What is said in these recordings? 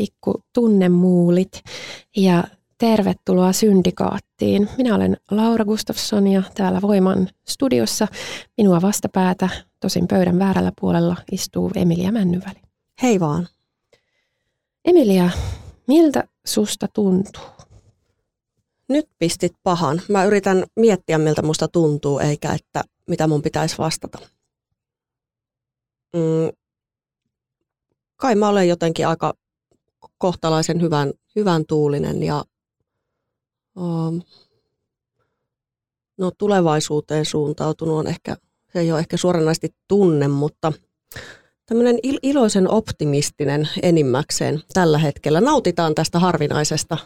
Pikku tunnemuulit ja tervetuloa Syndikaattiin. Minä olen Laura Gustafsson ja täällä Voiman studiossa minua vastapäätä, tosin pöydän väärällä puolella, istuu Emilia Männyväli. Hei vaan. Emilia, miltä susta tuntuu? Nyt pistit pahan. Mä yritän miettiä, miltä musta tuntuu, eikä että mitä mun pitäisi vastata. Mm, kai mä olen jotenkin aika kohtalaisen hyvän, hyvän tuulinen ja um, no, tulevaisuuteen suuntautunut on ehkä, se ei ole ehkä suoranaisesti tunne, mutta tämmöinen il- iloisen optimistinen enimmäkseen tällä hetkellä. Nautitaan tästä harvinaisesta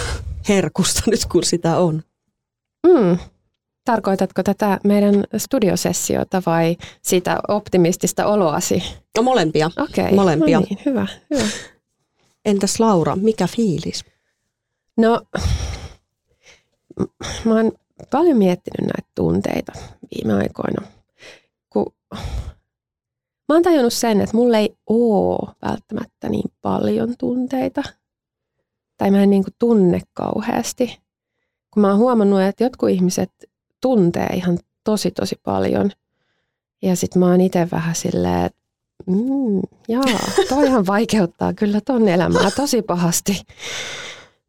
herkusta nyt, kun sitä on. Mm. Tarkoitatko tätä meidän studiosessiota vai sitä optimistista oloasi? No molempia. Okei, molempia. No niin, hyvä, hyvä. Entäs Laura, mikä fiilis? No, mä oon paljon miettinyt näitä tunteita viime aikoina. Kun mä oon tajunnut sen, että mulla ei oo välttämättä niin paljon tunteita. Tai mä en niin kuin tunne kauheasti. Kun mä oon huomannut, että jotkut ihmiset tuntee ihan tosi tosi paljon. Ja sit mä oon itse vähän silleen, että mm, jaa, toihan vaikeuttaa kyllä ton elämää tosi pahasti.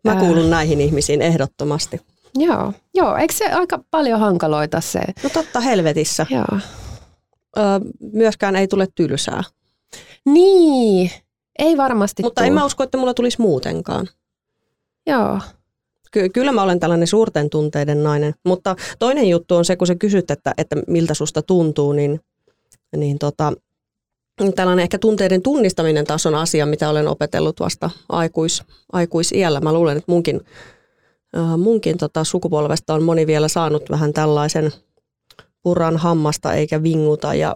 Mä kuulun näihin ihmisiin ehdottomasti. Joo, joo, eikö se aika paljon hankaloita se? No totta helvetissä. Joo. Ö, myöskään ei tule tylsää. Niin, ei varmasti Mutta tuu. en mä usko, että mulla tulisi muutenkaan. Joo, Ky- kyllä mä olen tällainen suurten tunteiden nainen, mutta toinen juttu on se, kun sä kysyt, että, että miltä susta tuntuu, niin, niin tota, tällainen ehkä tunteiden tunnistaminen taas on asia, mitä olen opetellut vasta aikuis, aikuisiällä. Mä luulen, että munkin, äh, munkin tota sukupolvesta on moni vielä saanut vähän tällaisen puran hammasta eikä vinguta ja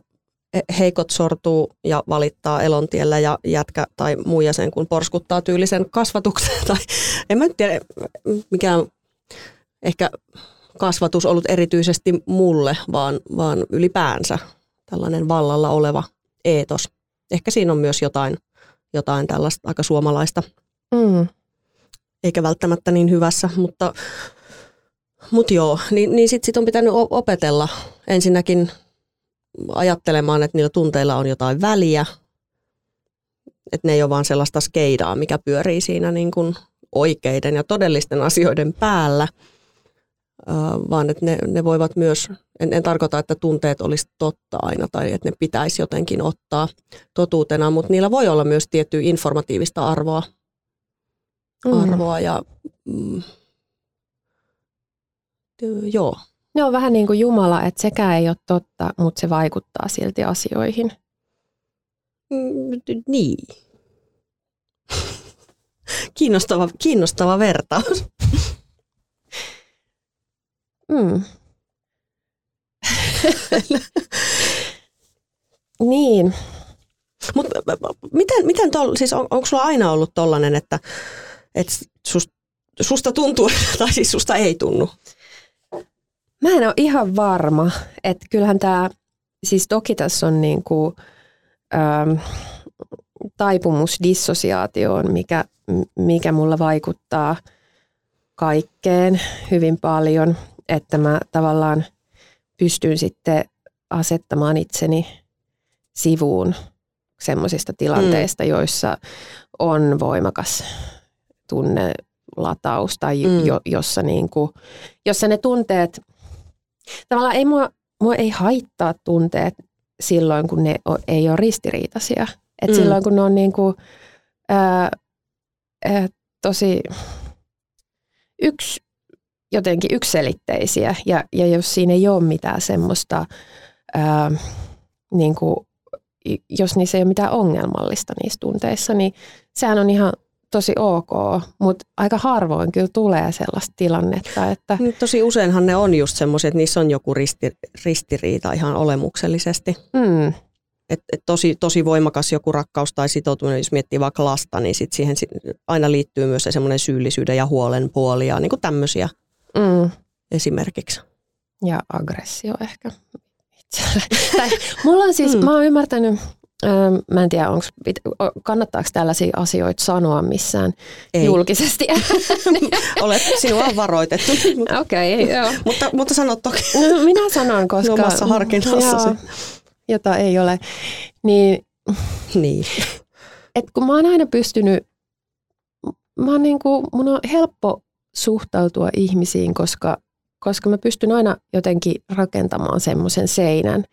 heikot sortuu ja valittaa elontiellä ja jätkä tai muu jäsen, kun porskuttaa tyylisen kasvatuksen. Tai en mä tiedä, mikä on ehkä kasvatus ollut erityisesti mulle, vaan, vaan ylipäänsä tällainen vallalla oleva eetos. Ehkä siinä on myös jotain, jotain tällaista aika suomalaista, mm. eikä välttämättä niin hyvässä, mutta, mutta joo, niin, niin sitten sit on pitänyt opetella ensinnäkin ajattelemaan, että niillä tunteilla on jotain väliä, että ne ei ole vaan sellaista skeidaa, mikä pyörii siinä niin kuin oikeiden ja todellisten asioiden päällä, vaan että ne, ne voivat myös, en, en tarkoita, että tunteet olisi totta aina tai että ne pitäisi jotenkin ottaa totuutena, mutta niillä voi olla myös tiettyä informatiivista arvoa, arvoa ja mm, joo. Ne on vähän niin kuin Jumala, että sekään ei ole totta, mutta se vaikuttaa silti asioihin. Mm, niin. Kiinnostava, kiinnostava vertaus. Mm. niin. Mut, miten, miten tol, siis on, onko sulla aina ollut tollainen, että, että sust, susta tuntuu, tai siis susta ei tunnu? Mä en ole ihan varma, että kyllähän tämä, siis toki tässä on niin kuin, ähm, taipumus dissosiaatioon, mikä, mikä mulla vaikuttaa kaikkeen hyvin paljon, että mä tavallaan pystyn sitten asettamaan itseni sivuun semmoisista tilanteista, mm. joissa on voimakas tunnelataus tai mm. jo, jossa, niin kuin, jossa ne tunteet Tavallaan ei mua, mua ei haittaa tunteet silloin, kun ne o, ei ole ristiriitaisia. Et mm. silloin, kun ne on niin kuin, ää, ää, tosi yksi, jotenkin ykselitteisiä ja, ja jos siinä ei ole mitään semmoista, ää, niin kuin, jos niissä ei ole mitään ongelmallista niissä tunteissa, niin sehän on ihan tosi ok, mutta aika harvoin kyllä tulee sellaista tilannetta. Että... Niin, tosi useinhan ne on just semmoisia, että niissä on joku risti, ristiriita ihan olemuksellisesti. Mm. Et, et tosi, tosi voimakas joku rakkaus tai sitoutuminen, jos miettii vaikka lasta, niin sit siihen aina liittyy myös se semmoinen syyllisyyden ja huolen puoli ja niin kuin tämmöisiä mm. esimerkiksi. Ja aggressio ehkä tai, mulla on siis, mm. mä oon ymmärtänyt, Mä en tiedä, onks, kannattaako tällaisia asioita sanoa missään Ei. julkisesti. Olet, sinua on varoitettu. Okei, okay, joo. mutta, mutta sano toki. No, minä sanon, koska... Omassa harkinnassasi. jota ei ole. Niin, niin. Et kun mä oon aina pystynyt, mä oon niin kuin, mun on helppo suhtautua ihmisiin, koska, koska mä pystyn aina jotenkin rakentamaan semmoisen seinän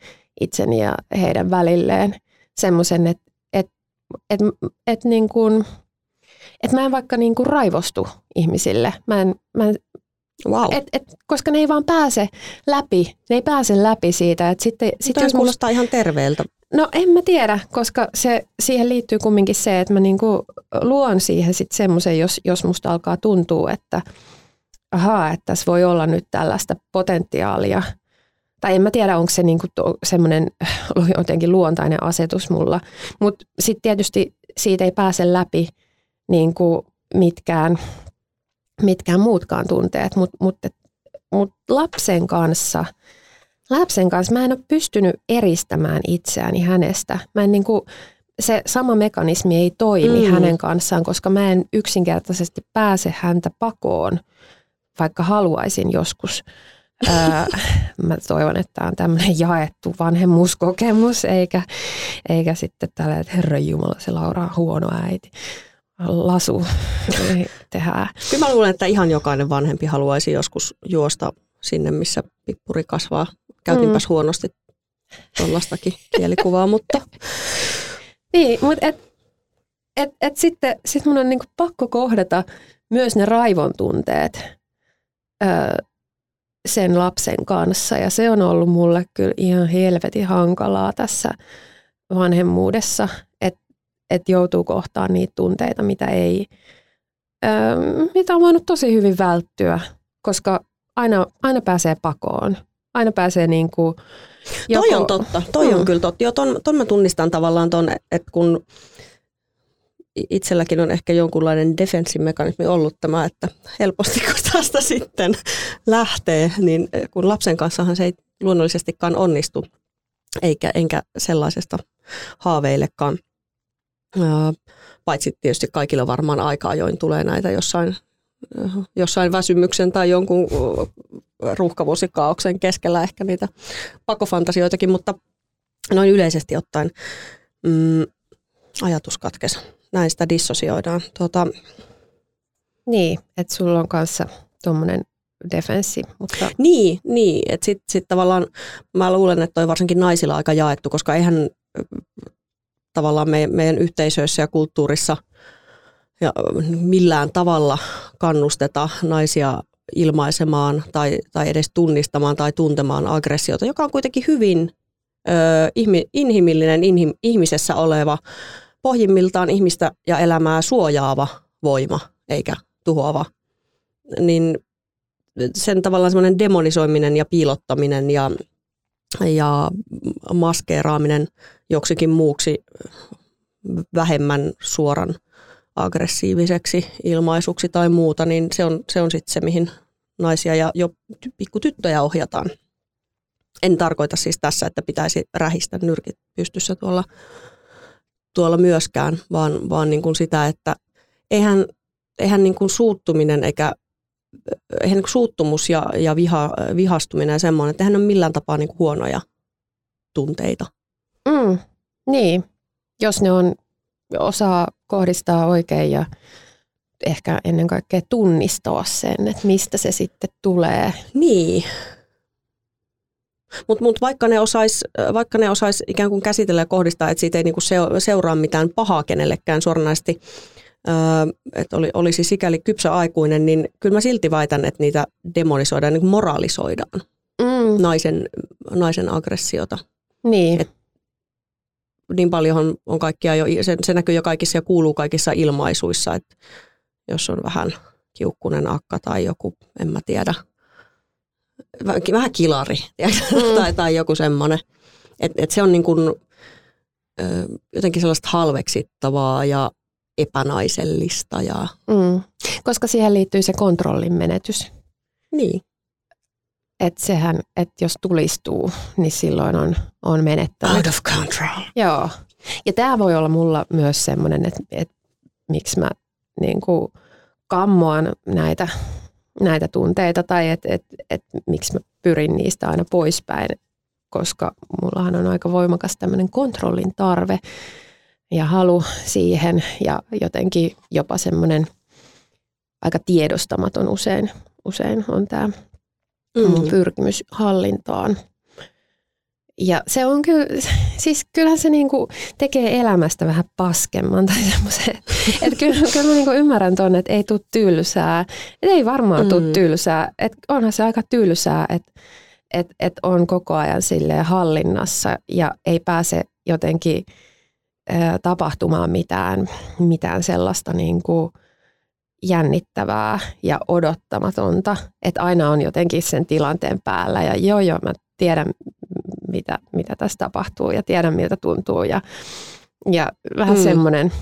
itseni ja heidän välilleen semmoisen, että et, et, et niin kuin, et mä en vaikka niin kuin raivostu ihmisille. Mä en, mä en, Wow. Et, et, koska ne ei vaan pääse läpi, ne ei pääse läpi siitä. Et sitten, sit jos kuulostaa musta, ihan terveeltä. No en mä tiedä, koska se, siihen liittyy kumminkin se, että mä niinku luon siihen sitten semmoisen, jos, jos musta alkaa tuntua, että ahaa, että tässä voi olla nyt tällaista potentiaalia – tai en mä tiedä, onko se niinku semmoinen jotenkin luontainen asetus mulla. Mutta sitten tietysti siitä ei pääse läpi niinku mitkään, mitkään muutkaan tunteet, mutta mut, mut lapsen kanssa, lapsen kanssa mä en ole pystynyt eristämään itseäni hänestä. Mä en niinku, se sama mekanismi ei toimi mm. hänen kanssaan, koska mä en yksinkertaisesti pääse häntä pakoon, vaikka haluaisin joskus mä toivon, että tämä on tämmöinen jaettu vanhemmuuskokemus, eikä, eikä sitten tällä, että herra Jumala, se Laura on huono äiti. Lasu tehdään. Kyllä mä luulen, että ihan jokainen vanhempi haluaisi joskus juosta sinne, missä pippuri kasvaa. Käytinpäs mm. huonosti tuollaistakin kielikuvaa, mutta... Niin, mutta et, et, et sitten sit mun on niinku pakko kohdata myös ne raivon tunteet. Öö, sen lapsen kanssa ja se on ollut mulle kyllä ihan helvetin hankalaa tässä vanhemmuudessa, että et joutuu kohtaan niitä tunteita, mitä ei, ö, mitä on voinut tosi hyvin välttyä, koska aina, aina pääsee pakoon. Aina pääsee niin kuin joko... Toi on totta, toi mm. on kyllä totta. Joo, ton, ton mä tunnistan tavallaan ton, että kun itselläkin on ehkä jonkunlainen defenssimekanismi ollut tämä, että helposti kun tästä sitten lähtee, niin kun lapsen kanssahan se ei luonnollisestikaan onnistu, eikä enkä sellaisesta haaveilekaan. Paitsi tietysti kaikilla varmaan aikaa, join tulee näitä jossain, jossain väsymyksen tai jonkun ruuhkavuosikaauksen keskellä ehkä niitä pakofantasioitakin, mutta noin yleisesti ottaen mm, ajatus katkesi näin sitä dissosioidaan. Tuota, niin, että sulla on kanssa tuommoinen defenssi. Mutta... Niin, niin että sitten sit tavallaan mä luulen, että toi varsinkin naisilla aika jaettu, koska eihän tavallaan me, meidän yhteisöissä ja kulttuurissa ja millään tavalla kannusteta naisia ilmaisemaan tai, tai edes tunnistamaan tai tuntemaan aggressiota, joka on kuitenkin hyvin ö, inhimillinen, inhim, ihmisessä oleva pohjimmiltaan ihmistä ja elämää suojaava voima, eikä tuhoava. Niin sen tavallaan semmoinen demonisoiminen ja piilottaminen ja, ja maskeeraaminen joksikin muuksi vähemmän suoran aggressiiviseksi ilmaisuksi tai muuta, niin se on, se on sitten se, mihin naisia ja jo pikkutyttöjä ohjataan. En tarkoita siis tässä, että pitäisi rähistä nyrkit pystyssä tuolla tuolla myöskään, vaan, vaan niin kuin sitä, että eihän, eihän niin kuin suuttuminen eikä eihän niin suuttumus ja, ja viha, vihastuminen ja semmoinen, että eihän ole millään tapaa niin kuin huonoja tunteita. Mm, niin, jos ne on, osaa kohdistaa oikein ja ehkä ennen kaikkea tunnistaa sen, että mistä se sitten tulee. Niin, Mutta mut vaikka ne osais, vaikka ne osais ikään kuin käsitellä ja kohdistaa, että siitä ei niinku seuraa mitään pahaa kenellekään suoranaisesti, että oli, olisi sikäli kypsä aikuinen, niin kyllä mä silti väitän, että niitä demonisoidaan, niin moralisoidaan mm. naisen, naisen aggressiota. Niin. Et niin paljon on kaikkia jo, se, se näkyy jo kaikissa ja kuuluu kaikissa ilmaisuissa, että jos on vähän kiukkunen akka tai joku, en mä tiedä, vähän kilari mm. tai, tai joku semmoinen. Että et se on niin kuin, jotenkin sellaista halveksittavaa ja epänaisellista. Ja... Mm. Koska siihen liittyy se kontrollin menetys. Niin. Että sehän, että jos tulistuu, niin silloin on, on menettänyt. Out of control. Joo. Ja tämä voi olla mulla myös semmoinen, että, että miksi mä niin kuin kammoan näitä, näitä tunteita tai että et, et, miksi mä pyrin niistä aina poispäin, koska mullahan on aika voimakas tämmöinen kontrollin tarve ja halu siihen ja jotenkin jopa semmoinen aika tiedostamaton usein, usein on tämä mm. pyrkimys hallintaan. Ja se on kyllä, siis kyllähän se niinku tekee elämästä vähän paskemman tai semmoisen. Että kyllä, kyllä mä niinku ymmärrän tuonne, että ei tule tylsää. Et ei varmaan mm. tule tylsää. Et onhan se aika tylsää, että et, et on koko ajan sille hallinnassa ja ei pääse jotenkin ä, tapahtumaan mitään, mitään sellaista niinku jännittävää ja odottamatonta. Että aina on jotenkin sen tilanteen päällä ja joo joo mä tiedän mitä, mitä tässä tapahtuu ja tiedän miltä tuntuu ja, ja vähän mm. semmoinen,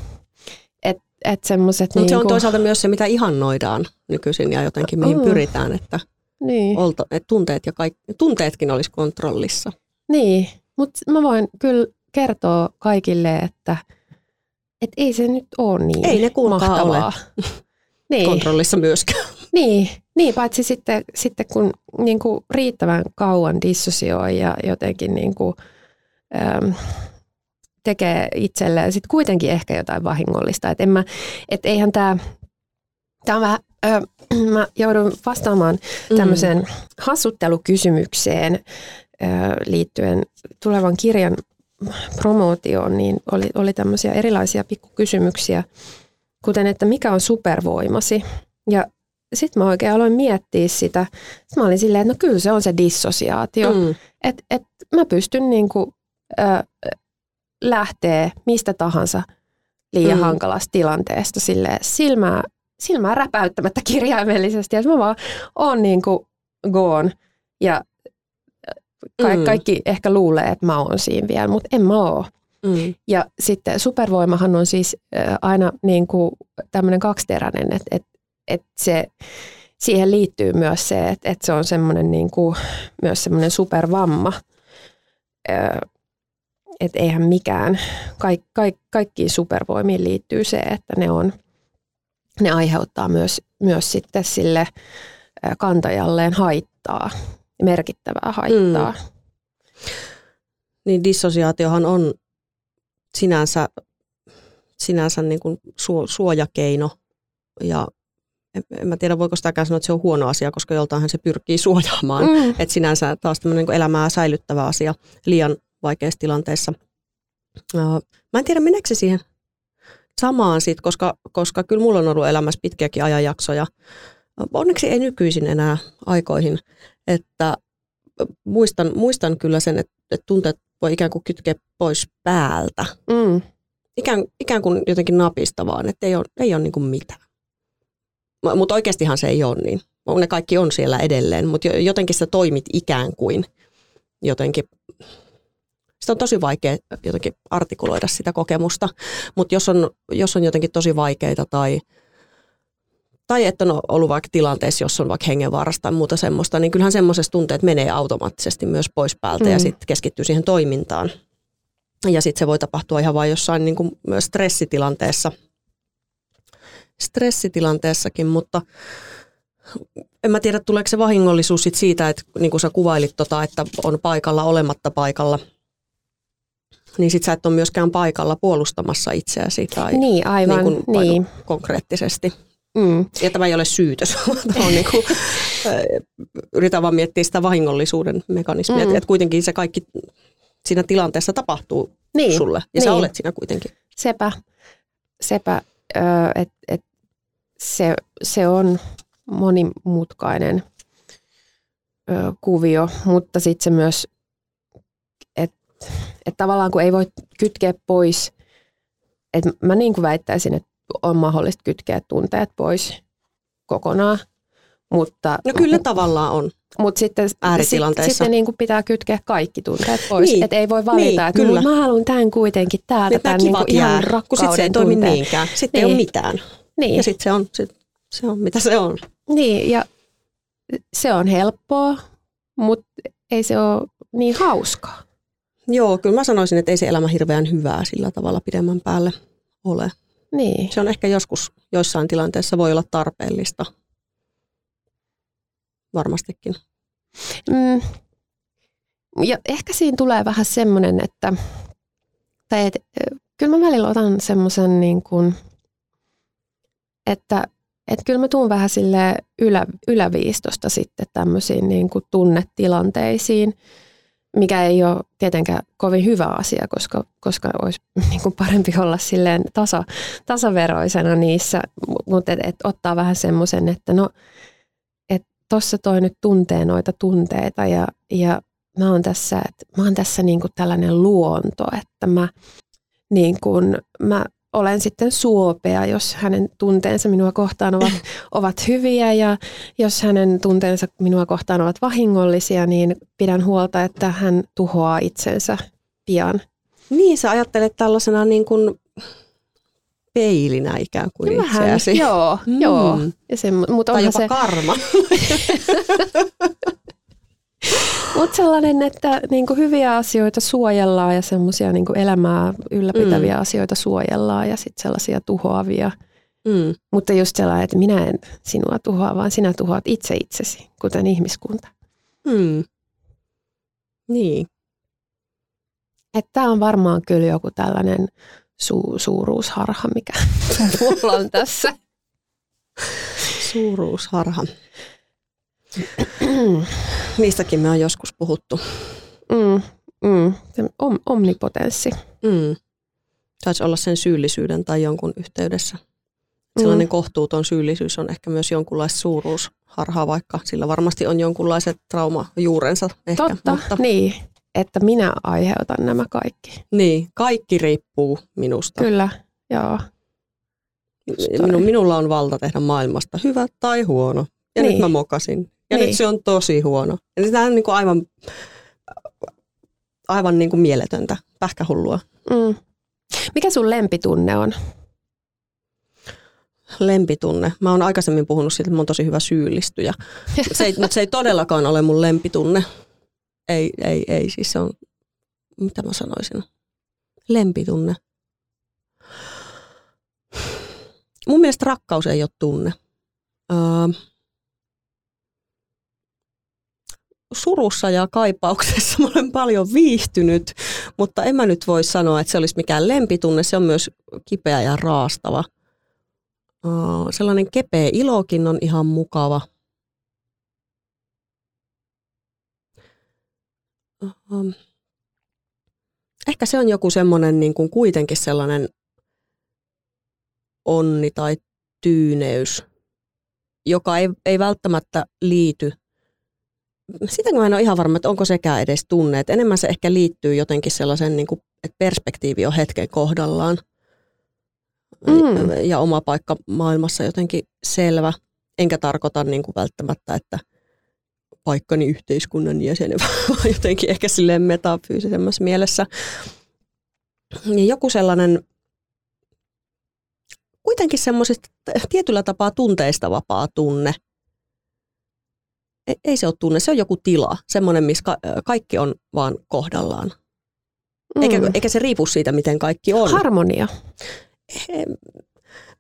että et semmoiset... Mutta niin se on niinku- toisaalta myös se, mitä ihannoidaan nykyisin ja jotenkin mihin mm. pyritään, että, niin. olta, että tunteet ja kaikki, tunteetkin olisi kontrollissa. Niin, mutta mä voin kyllä kertoa kaikille, että et ei se nyt ole niin Ei ne mahtavaa. ole niin. kontrollissa myöskään. Niin, niin paitsi sitten, sitten kun niin kuin riittävän kauan dissosioi ja jotenkin niin kuin, äm, tekee itselleen sitten kuitenkin ehkä jotain vahingollista. Että mä, et eihän tämä, tämä on vähän, ö, mä joudun vastaamaan mm. tämmöiseen mm. hassuttelukysymykseen ö, liittyen tulevan kirjan promootioon, niin oli, oli tämmöisiä erilaisia pikkukysymyksiä, kuten että mikä on supervoimasi. Ja sitten mä oikein aloin miettiä sitä. Sitten mä olin silleen, että no kyllä se on se dissosiaatio. Mm. Että et mä pystyn niinku, ö, lähteä mistä tahansa liian mm. hankalasta tilanteesta sille silmää, silmää räpäyttämättä kirjaimellisesti. Että mä vaan oon niinku gone ja ka- mm. kaikki ehkä luulee, että mä oon siinä vielä, mutta en mä oo. Mm. Ja sitten supervoimahan on siis aina niin kuin tämmöinen kaksiteräinen, että, että että se, siihen liittyy myös se, että, että se on semmoinen niin kuin, myös semmoinen supervamma. Että eihän mikään, kaik, kaik, kaikkiin supervoimiin liittyy se, että ne on, ne aiheuttaa myös, myös sitten sille kantajalleen haittaa, merkittävää haittaa. Mm. Niin dissosiaatiohan on sinänsä, sinänsä niin kuin suojakeino ja en, en mä tiedä, voiko sitäkään sanoa, että se on huono asia, koska joltainhan se pyrkii suojaamaan. Mm. Että sinänsä taas tämmöinen niin elämää säilyttävä asia liian vaikeissa tilanteissa. Mä en tiedä, meneekö se siihen samaan sit, koska, koska kyllä mulla on ollut elämässä pitkiäkin ajanjaksoja. Onneksi ei nykyisin enää aikoihin, että muistan, muistan kyllä sen, että, että tunteet voi ikään kuin kytkeä pois päältä. Mm. Ikään, ikään kuin jotenkin napista vaan, että ei ole, ei ole niin kuin mitään. Mutta oikeastihan se ei ole niin. Ne kaikki on siellä edelleen, mutta jotenkin sä toimit ikään kuin jotenkin sitä on tosi vaikea jotenkin artikuloida sitä kokemusta, mutta jos on, jos on jotenkin tosi vaikeita tai, tai että on ollut vaikka tilanteessa, jos on vaikka hengenvaarasta tai muuta semmoista, niin kyllähän semmoisessa tunteet menee automaattisesti myös pois päältä mm. ja sitten keskittyy siihen toimintaan. Ja sitten se voi tapahtua ihan vain jossain niin kuin myös stressitilanteessa – stressitilanteessakin, mutta en mä tiedä, tuleeko se vahingollisuus sit siitä, että niin kuin sä kuvailit, tota, että on paikalla olematta paikalla, niin sit sä et ole myöskään paikalla puolustamassa itseäsi tai niin, aivan, niin kuin niin. konkreettisesti. Mm. Ja tämä ei ole syytös, on niin kuin, yritän vaan miettiä sitä vahingollisuuden mekanismia, mm. että, että kuitenkin se kaikki siinä tilanteessa tapahtuu niin. sulle, ja niin. sä olet siinä kuitenkin. Sepä, sepä että et se, se on monimutkainen ö, kuvio, mutta sitten se myös, että et tavallaan kun ei voi kytkeä pois, että mä niin kuin väittäisin, että on mahdollista kytkeä tunteet pois kokonaan. Mutta, no kyllä tavallaan on. Mutta sitten, sit, sitten niin kuin pitää kytkeä kaikki tunteet pois. Niin. Että ei voi valita, niin, että kyllä. mä haluan tämän kuitenkin täältä, tämän niin kuin ihan rakkauden Kun sitten se ei toimi niinkään. Sitten niin. ei ole niin. mitään. Niin. Ja sitten se on, sit, se on mitä se on. Niin, ja se on helppoa, mutta ei se ole niin hauskaa. Joo, kyllä mä sanoisin, että ei se elämä hirveän hyvää sillä tavalla pidemmän päälle ole. Niin. Se on ehkä joskus joissain tilanteissa voi olla tarpeellista. Varmastikin. Mm. Ja ehkä siinä tulee vähän semmoinen, että tai et, kyllä mä välillä otan semmoisen niin kuin, että et kyllä mä tuun vähän sille ylä, yläviistosta sitten tämmöisiin niin kuin tunnetilanteisiin, mikä ei ole tietenkään kovin hyvä asia, koska, koska olisi niin kuin parempi olla silleen tasa, tasaveroisena niissä, mutta et, et ottaa vähän semmoisen, että no, että tossa toi nyt tuntee noita tunteita ja, ja mä oon tässä, mä oon tässä niin kuin tällainen luonto, että mä, niin kuin, mä olen sitten suopea, jos hänen tunteensa minua kohtaan ovat, ovat hyviä ja jos hänen tunteensa minua kohtaan ovat vahingollisia, niin pidän huolta, että hän tuhoaa itsensä pian. Niin, sä ajattelet tällaisena niin kuin peilinä ikään kuin no itseäsi. Vähän, joo, mm. joo. Ja se, mutta tai jopa se... karma. Mutta sellainen, että niinku hyviä asioita suojellaan ja semmoisia niinku elämää ylläpitäviä mm. asioita suojellaan ja sitten sellaisia tuhoavia. Mm. Mutta just sellainen, että minä en sinua tuhoa, vaan sinä tuhoat itse itsesi, kuten ihmiskunta. Mm. Niin. Tämä on varmaan kyllä joku tällainen su- suuruusharha, mikä mulla on tässä. Suuruusharha. Niistäkin me on joskus puhuttu. Mm, mm. Om, omnipotenssi. Mm. Saisi olla sen syyllisyyden tai jonkun yhteydessä. Sellainen mm. kohtuuton syyllisyys on ehkä myös jonkunlaista suuruusharhaa, vaikka sillä varmasti on jonkunlaiset traumajuurensa. Ehkä, Totta, mutta... niin. Että minä aiheutan nämä kaikki. Niin, kaikki riippuu minusta. Kyllä, joo. Minu, minulla on valta tehdä maailmasta hyvä tai huono. Ja niin. nyt mä mokasin. Ja niin. nyt se on tosi huono. Eli tämä on niin kuin aivan, aivan niin kuin mieletöntä, pähkähullua. Mm. Mikä sun lempitunne on? Lempitunne. Mä oon aikaisemmin puhunut siitä, että mä oon tosi hyvä syyllistyjä. se ei, mutta se ei todellakaan ole mun lempitunne. Ei, ei, ei. Siis se on, mitä mä sanoisin? Lempitunne. Mun mielestä rakkaus ei ole tunne. Öö, surussa ja kaipauksessa mä olen paljon viihtynyt, mutta en mä nyt voi sanoa, että se olisi mikään lempitunne. Se on myös kipeä ja raastava. Sellainen kepeä ilokin on ihan mukava. Ehkä se on joku semmoinen niin kuin kuitenkin sellainen onni tai tyyneys, joka ei, ei välttämättä liity – sitä mä en ole ihan varma, että onko sekään edes tunne. Että enemmän se ehkä liittyy jotenkin sellaisen, niin kuin, että perspektiivi on hetken kohdallaan. Mm. Ja oma paikka maailmassa jotenkin selvä. Enkä tarkoita niin kuin välttämättä, että paikkani yhteiskunnan jäsenen, vaan jotenkin ehkä silleen metafyysisemmässä mielessä. Ja joku sellainen kuitenkin semmoisesta tietyllä tapaa tunteista vapaa tunne – ei se ole tunne, se on joku tila, semmoinen, missä ka- kaikki on vaan kohdallaan. Mm. Eikä, eikä se riipu siitä, miten kaikki on. Harmonia.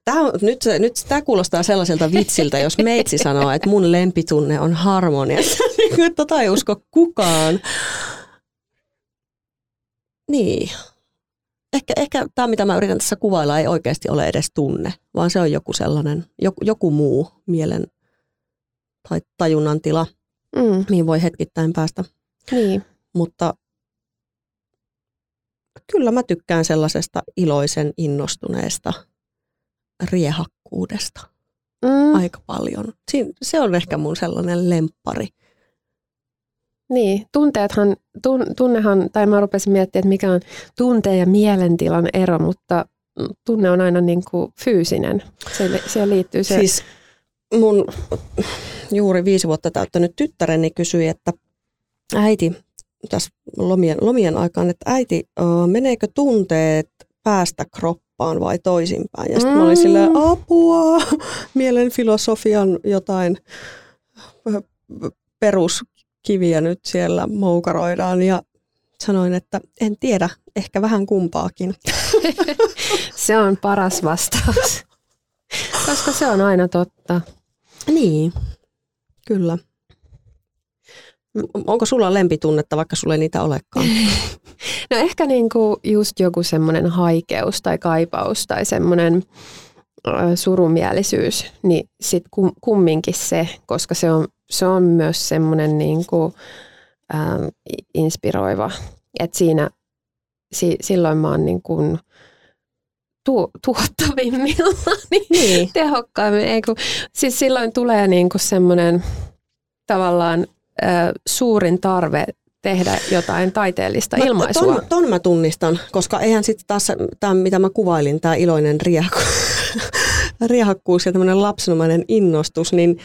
Tämä, on, nyt, nyt tämä kuulostaa sellaiselta vitsiltä, jos meitsi sanoo, että mun lempitunne on harmonia. Niin tota ei usko kukaan. Niin. ehkä, ehkä tämä, mitä mä yritän tässä kuvailla, ei oikeasti ole edes tunne, vaan se on joku sellainen, joku, joku muu mielen tai tajunnan tila, Mm, mihin voi hetkittäin päästä. niin. Mutta kyllä mä tykkään sellaisesta iloisen innostuneesta riehakkuudesta Mm, aika paljon. Siin, se on ehkä mun sellainen lemppari. niin, tunteethan, tun, tunnehan, tai mä rupesin miettimään, että mikä on tunteen ja mielentilan ero, mutta tunne on aina niin kuin fyysinen. Se, siihen liittyy se. Siis mun juuri viisi vuotta täyttänyt tyttäreni kysyi, että äiti, tässä lomien, lomien aikaan, että äiti, meneekö tunteet päästä kroppaan vai toisinpäin? Ja sitten mä olin Mm. silleen, apua, mielen filosofian jotain peruskiviä nyt siellä moukaroidaan ja sanoin, että en tiedä, ehkä vähän kumpaakin. se on paras vastaus. Koska se on aina totta. Niin, kyllä. Onko sulla lempitunnetta, vaikka sulla ei niitä olekaan? No ehkä niinku just joku semmoinen haikeus tai kaipaus tai semmoinen surumielisyys, niin sit kum, kumminkin se, koska se on, se on myös semmoinen niinku, ähm, inspiroiva. että siinä si, silloin mä oon niinku tu, tuottavimmillaan, niin Niin. tehokkaimmin. Ei kun, siis silloin tulee niinku semmoinen tavallaan ö, suurin tarve tehdä jotain taiteellista Mä- ilmaisua. Ton, ton mä tunnistan, koska eihän sitten taas tämä, mitä mä kuvailin, tämä iloinen riehakku, riehakkuus ja tämmöinen lapsenomainen innostus, niin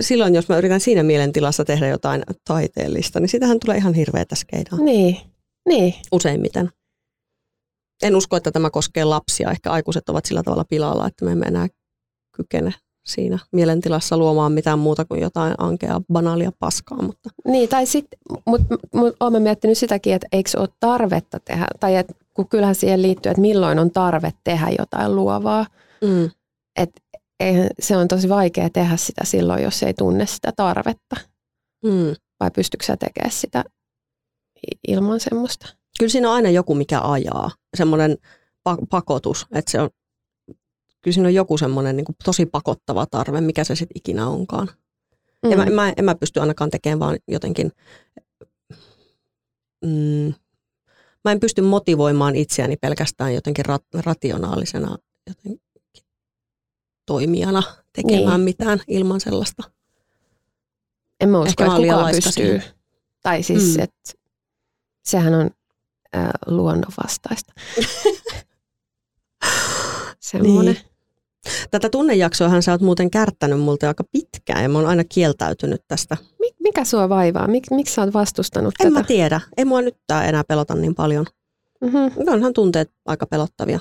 silloin jos mä yritän siinä mielentilassa tehdä jotain taiteellista, niin sitähän tulee ihan hirveätä skeidaa Niin, niin. useimmiten. En usko, että tämä koskee lapsia. Ehkä aikuiset ovat sillä tavalla pilalla, että me emme enää kykene siinä mielentilassa luomaan mitään muuta kuin jotain ankea, banaalia paskaa. Mutta Niin, tai sitten, mutta mut olen miettinyt sitäkin, että eikö ole tarvetta tehdä, tai et, kun kyllähän siihen liittyy, että milloin on tarve tehdä jotain luovaa. mm, eihän, se on tosi vaikea tehdä sitä silloin, jos ei tunne sitä tarvetta. mm. Vai pystyykö sä tekemään sitä ilman semmoista? Kyllä siinä on aina joku, mikä ajaa. Semmoinen pa- pakotus, että se on, kyllä siinä on joku semmoinen niin tosi pakottava tarve, mikä se sitten ikinä onkaan. Mm. En, mä, en, mä, en mä pysty ainakaan tekemään vaan jotenkin, mm, mä en pysty motivoimaan itseäni pelkästään jotenkin rat, rationaalisena jotenkin toimijana tekemään Niin. mitään ilman sellaista. En mä usko, Ehkä että kukaan pystyy. Tai siis, mm. että sehän on äh, luonnonvastaista. Semmoinen. Niin. Tätä tunnejaksoahan sä oot muuten kärttänyt multa aika pitkään ja mä oon aina kieltäytynyt tästä. Mik, mikä sua vaivaa? Mik, miksi sä oot vastustanut En tätä? mä tiedä. Ei mua nyt tää enää pelota niin paljon. Mm-hmm. Onhan tunteet aika pelottavia.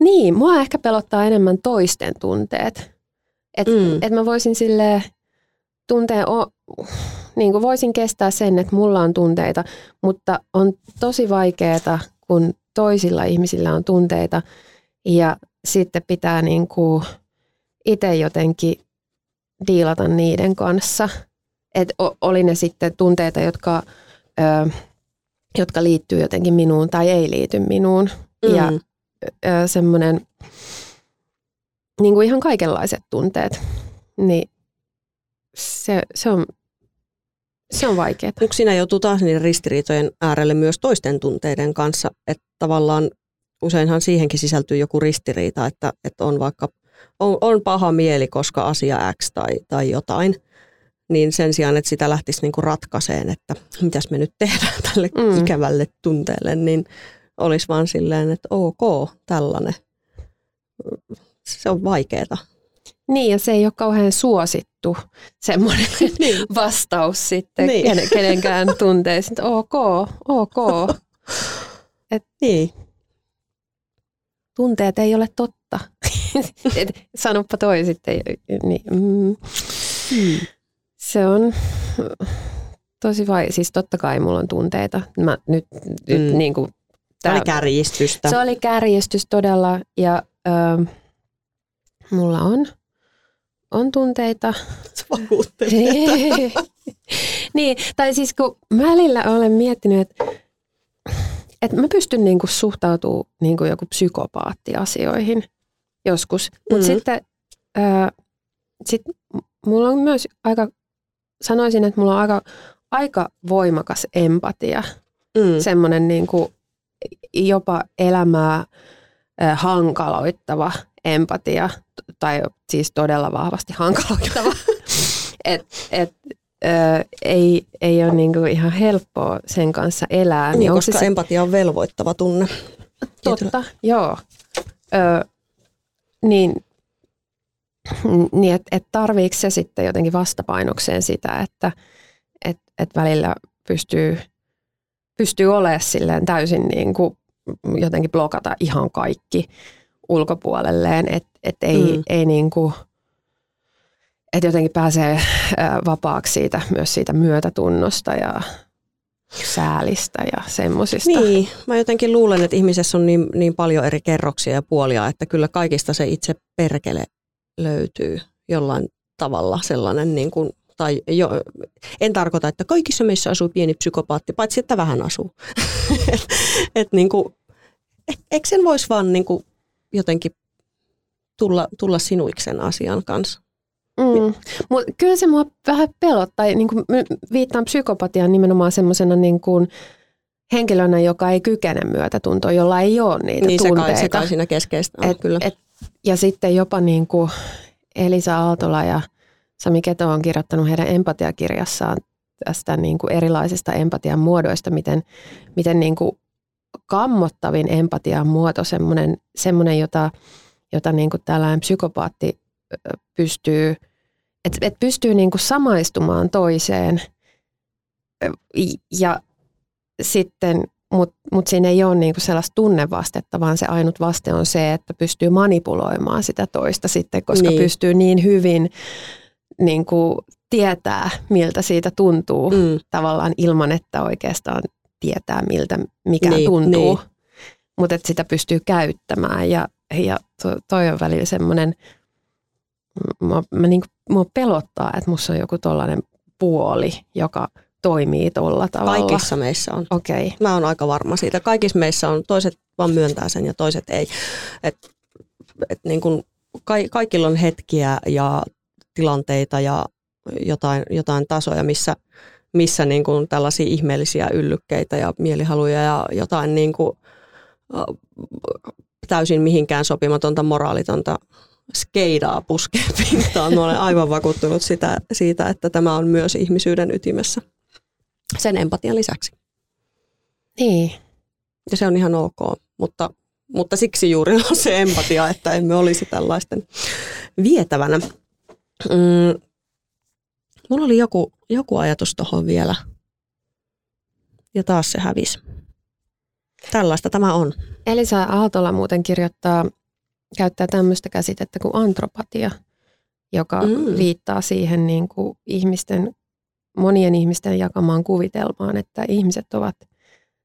Niin, mua ehkä pelottaa enemmän toisten tunteet. Että Mm. et mä voisin sille tunteen, o, niin kuin voisin kestää sen, että mulla on tunteita, mutta on tosi vaikeaa, kun toisilla ihmisillä on tunteita ja sitten pitää niin kuin itse jotenkin diilata niiden kanssa. Et oli ne sitten tunteita, jotka, ö, jotka liittyy jotenkin minuun tai ei liity minuun. Ja Mm. ö, semmoinen niin kuin ihan kaikenlaiset tunteet, niin se, se on, se on vaikeaa. Onko siinä joutuu taas niiden ristiriitojen äärelle myös toisten tunteiden kanssa, että tavallaan useinhan siihenkin sisältyy joku ristiriita, että, että on vaikka on, on paha mieli, koska asia X tai, tai jotain, niin sen sijaan, että sitä lähtisi niinku ratkaiseen, että mitäs me nyt tehdään tälle Mm. mm. ikävälle tunteelle, niin olisi vaan silleen, että ok, tällainen. Se on vaikeeta. Niin, ja se ei ole kauhean suosittu semmoinen Niin. vastaus sitten Niin. niin. kenenkään tunteisiin. että Ok, ok. Niin. Tunteet ei ole totta. Et Sanoppa toi sitten. Niin, mm. Hmm. Se on tosi vai, siis totta kai mulla on tunteita. Mä nyt, nyt Mm. niin kuin, Tämä oli kärjistystä. Se oli kärjestys todella ja ö, mulla on, on tunteita. Niin, tai siis kun välillä olen miettinyt, että että mä pystyn niinku suhtautumaan niinku joku psykopaatti asioihin joskus. Mutta Mm. sitten ää, sit mulla on myös aika, sanoisin, että mulla on aika, aika voimakas empatia. Mm. Semmoinen niinku jopa elämää ää, hankaloittava empatia, tai siis todella vahvasti hankaloittava. et, et, ää, ei, ei ole niinku ihan helppoa sen kanssa elää. Niin, onko koska se empatia on velvoittava tunne. Totta, joo. Ö, niin, niin että et tarviiko se sitten jotenkin vastapainokseen sitä, että et, et välillä pystyy, pystyy olemaan silleen täysin niin kuin jotenkin blokata ihan kaikki ulkopuolelleen, että et ei, Mm. ei niin kuin, että jotenkin pääsee ö, vapaaksi siitä, myös siitä myötätunnosta ja säälistä ja semmosista. Niin, mä jotenkin luulen, että ihmisessä on niin, niin paljon eri kerroksia ja puolia, että kyllä kaikista se itse perkele löytyy jollain tavalla sellainen, niin kuin, tai jo, en tarkoita, että kaikissa meissä asuu pieni psykopaatti, paitsi että vähän asuu. et, et niin kuin, eikö sen voisi vaan niin kuin jotenkin tulla, tulla sinuiksi sen asian kanssa? Mm. Mutta kyllä se mua vähän pelottaa. Niin kuin viittaan psykopatiaan nimenomaan semmoisena niin kuin henkilönä, joka ei kykene myötätuntoon, jolla ei ole niitä niin tunteita. kai, se kai siinä keskeistä on, et, kyllä. Et, ja sitten jopa niin kuin Elisa Aaltola ja Sami Keto on kirjoittanut heidän empatiakirjassaan tästä niin kuin erilaisista empatian muodoista, miten, miten niin kuin kammottavin empatian muoto, semmoinen, semmoinen jota, jota niin kuin tällainen psykopaatti pystyy, että et pystyy niin kuin samaistumaan toiseen ja sitten, mutta mut siinä ei ole niinku sellaista tunnevastetta, vaan se ainut vaste on se, että pystyy manipuloimaan sitä toista sitten, koska niin. pystyy niin hyvin niinku tietää, miltä siitä tuntuu Mm. tavallaan ilman, että oikeastaan tietää, miltä mikä Niin, tuntuu. niin. Mutta että sitä pystyy käyttämään ja, ja to, toi on välillä semmoinen, mä, mä niinku, mua pelottaa, että musta on joku tollainen puoli, joka toimii tolla tavalla. Kaikissa meissä on. Okei. Okay. Mä oon aika varma siitä. Kaikissa meissä on, toiset vaan myöntää sen ja toiset ei. Et, et niin kun ka- kaikilla on hetkiä ja tilanteita ja jotain, jotain tasoja, missä, missä niin kun tällaisia ihmeellisiä yllykkeitä ja mielihaluja ja jotain niin kun, ä, täysin mihinkään sopimatonta, moraalitonta skeidaa puskee pintaan. Mä olen aivan vakuuttunut sitä, siitä, että tämä on myös ihmisyyden ytimessä sen empatian lisäksi. Niin. Ja se on ihan ok, mutta, mutta siksi juuri on se empatia, että emme olisi tällaisten vietävänä. Mm, mulla oli joku, joku ajatus tuohon vielä. Ja taas se hävisi. Tällaista tämä on. Elisa Aaltola muuten kirjoittaa, käyttää tämmöistä käsitettä kuin antropatia, joka Mm. viittaa siihen niin kuin ihmisten, monien ihmisten jakamaan kuvitelmaan, että ihmiset ovat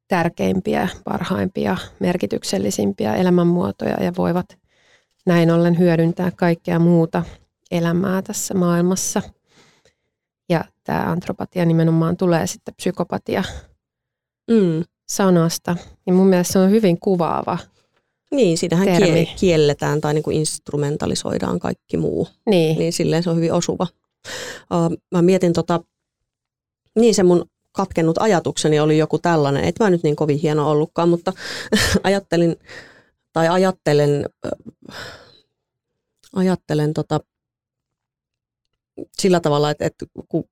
tärkeimpiä, parhaimpia, merkityksellisimpiä elämänmuotoja ja voivat näin ollen hyödyntää kaikkea muuta elämää tässä maailmassa. Tämä antropatia nimenomaan tulee sitten psykopatia Mm. sanasta. Ja mun mielestä se on hyvin kuvaava. Niin, siinähän Termi. kie- kielletään tai niin kuin instrumentalisoidaan kaikki muu. Niin. niin silleen se on hyvin osuva. Uh, mä mietin tota, niin se mun katkennut ajatukseni oli joku tällainen, et mä nyt niin kovin hieno ollutkaan, mutta ajattelin, tai ajattelen, äh, ajattelen tota, sillä tavalla, että, että ku-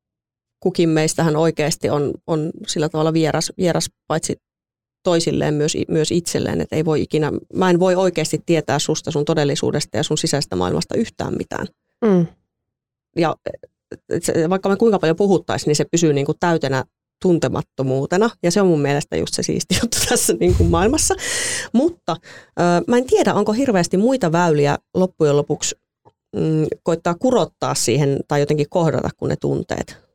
kukin meistähän oikeasti on, on sillä tavalla vieras, vieras paitsi toisilleen myös, myös itselleen, että ei voi ikinä, mä en voi oikeasti tietää susta sun todellisuudesta ja sun sisäisestä maailmasta yhtään mitään Mm. ja se, vaikka me kuinka paljon puhuttaisiin, niin se pysyy niin kuin täytenä tuntemattomuutena. Ja se on mun mielestä just se siisti juttu tässä niin kuin maailmassa. Mutta ö, mä en tiedä, onko hirveästi muita väyliä loppujen lopuksi mm, koittaa kurottaa siihen tai jotenkin kohdata kuin ne tunteet.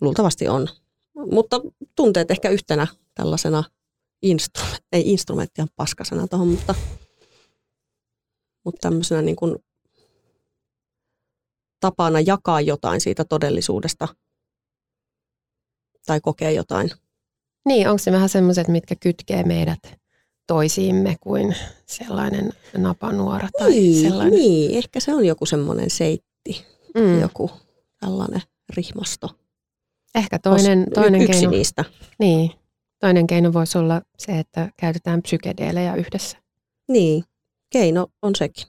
Luultavasti on. Mutta tunteet ehkä yhtenä tällaisena instrument, ei instrumenttia paskasena tuohon, mutta, mutta tämmöisenä niin kuin tapana jakaa jotain siitä todellisuudesta tai kokea jotain Niin, onko se vähän semmoiset, mitkä kytkee meidät toisiimme kuin sellainen napanuora tai niin, sellainen. niin, ehkä se on joku semmoinen seitti, mm. joku tällainen rihmasto. Ehkä toinen, toinen yksi keino. niistä. Niin. Toinen keino voisi olla se, että käytetään psykedeelejä yhdessä. Niin, keino on sekin.